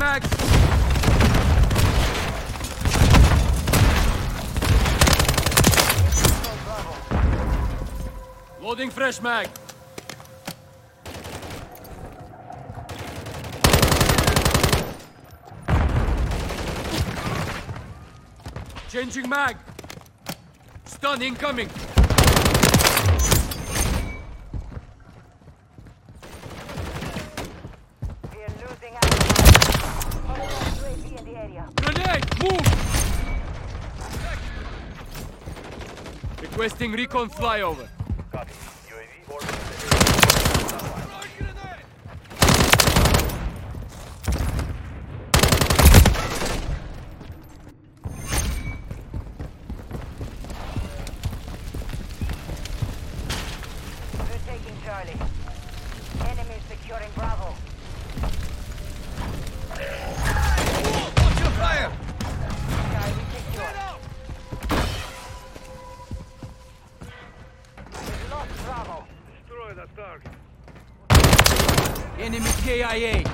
Max! Loading fresh mag. Changing mag. Stun incoming. Requesting recon flyover. KIA.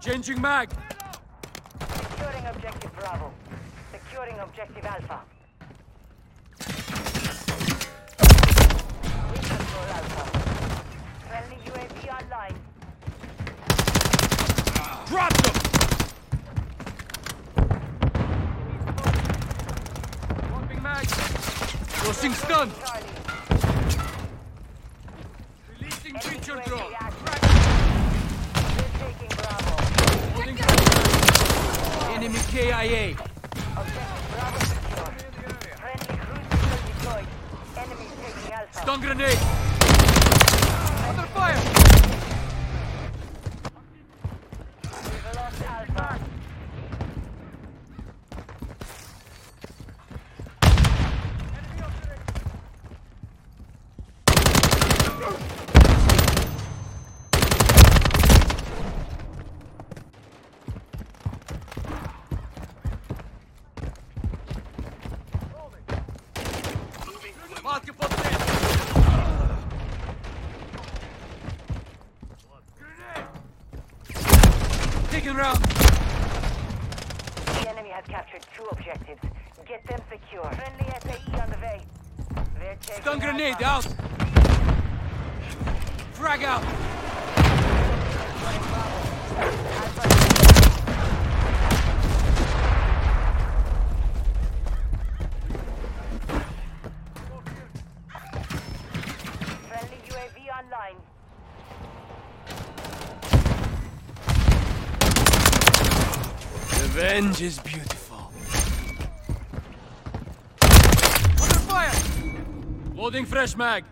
Changing mag. Securing objective Bravo. Securing objective Alpha. We control Alpha. Friendly UAV online. Drop them! Dropping mag. Crossing stun. Alpha. Stun grenade. Under fire. We've lost Alpha. Mark position. Taking round. The enemy has captured two objectives. Get them secure. Friendly SAE on the way. They're taking Stun grenade out. Frag out. Friendly UAV online. Revenge is beautiful. Under fire. Loading fresh mag.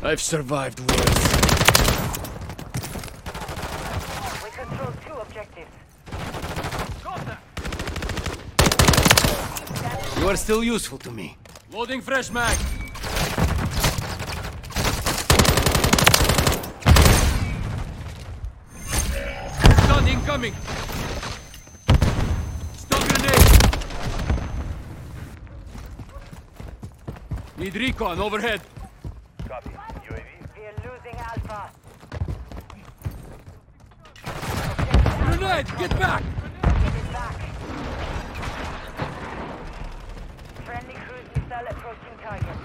I've survived worse. We control two objectives. You are still useful to me. Loading fresh mag. Stun incoming. Stun grenade. Need recon overhead. Copy. UAV. We are losing Alpha. Grenade, get back. Get it back. Friendly cruise missile approaching target.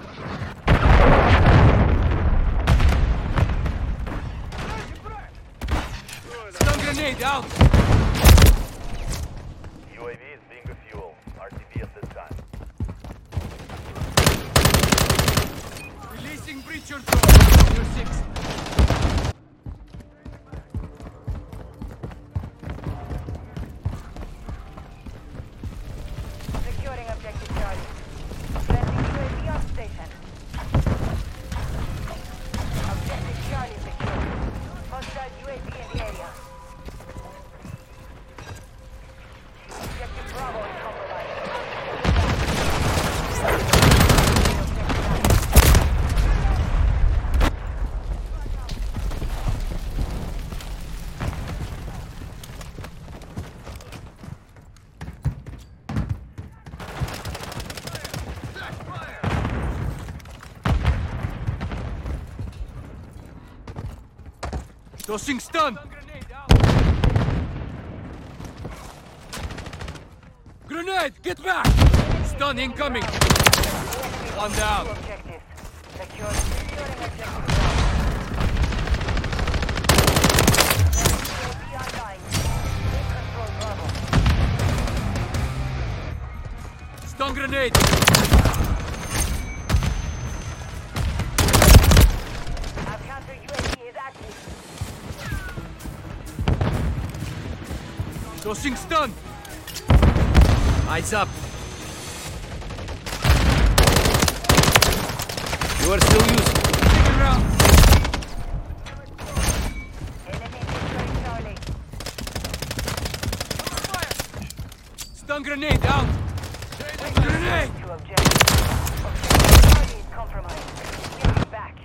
Stun grenade out. UAV is being refueled. RTB at time. Releasing. You're six. Tossing stun. Grenade! Get back! Stun incoming! One down. Two objectives. Tossing stun! Eyes up! You are still useful. Stun grenade out! Grenade! Two objectives. Objective compromised. Get back.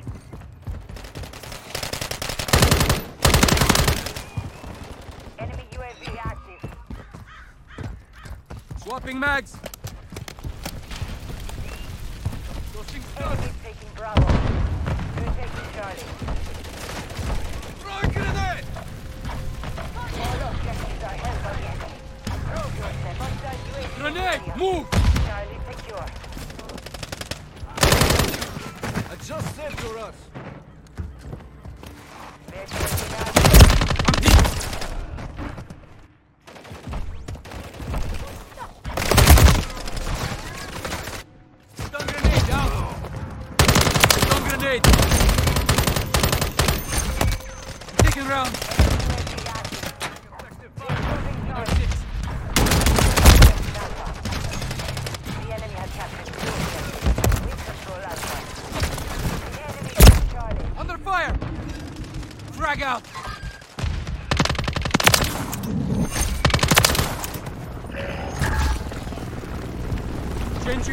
Enemy UAV active. Swapping mags! Tossing stun! Taking Bravo. We're taking Charlie. Throwing grenade! All objectives are held by the enemy. Prove yourself. Hostile UAV. Grenade! Move! Charlie secure. I just said to us.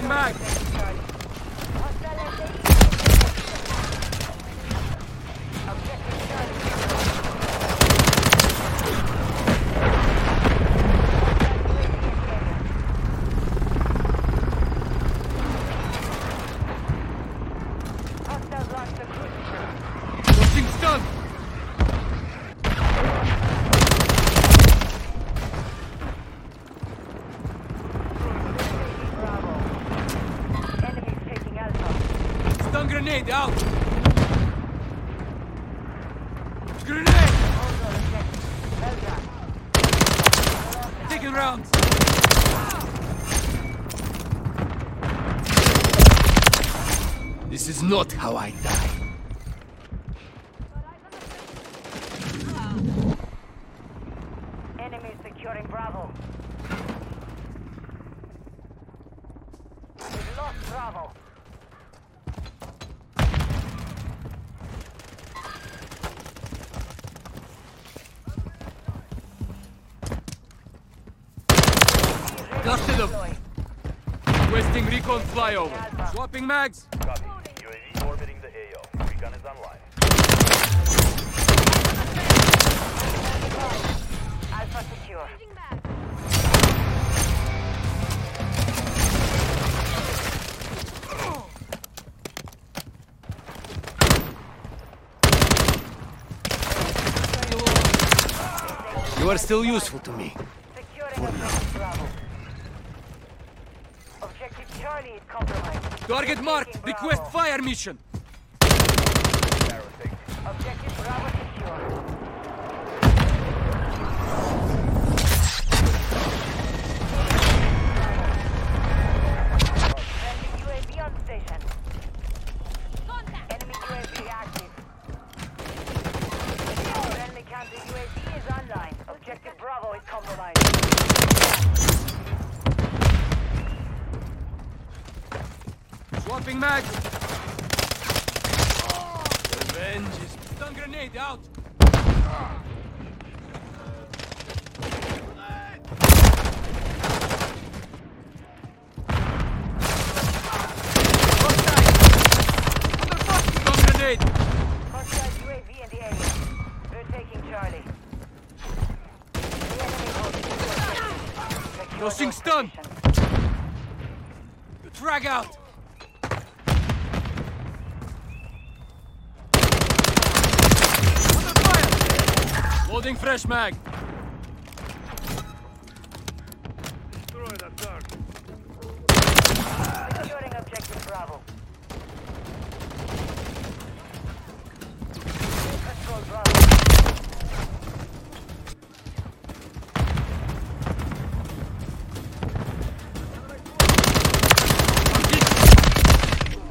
Mag! Rounds! This is not how I die. Enemies securing Bravo. We've lost Bravo. Dusted. Deploy. Wasting recon flyover. Swapping mags. Copy. UAV orbiting the AO. Recon is online. Alpha secure. You are still useful to me. Objective Bravo. Objective Charlie is compromised. Target marked. Request fire mission. Objective Bravo secure. Friendly UAV on station. Swapping mags. Revenge is. Stun grenade out. Hostile. Stun grenade. Hostile UAV Holding fresh mag. Destroy the target. Securing objective Bravo. Control Bravo.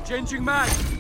Changing mag.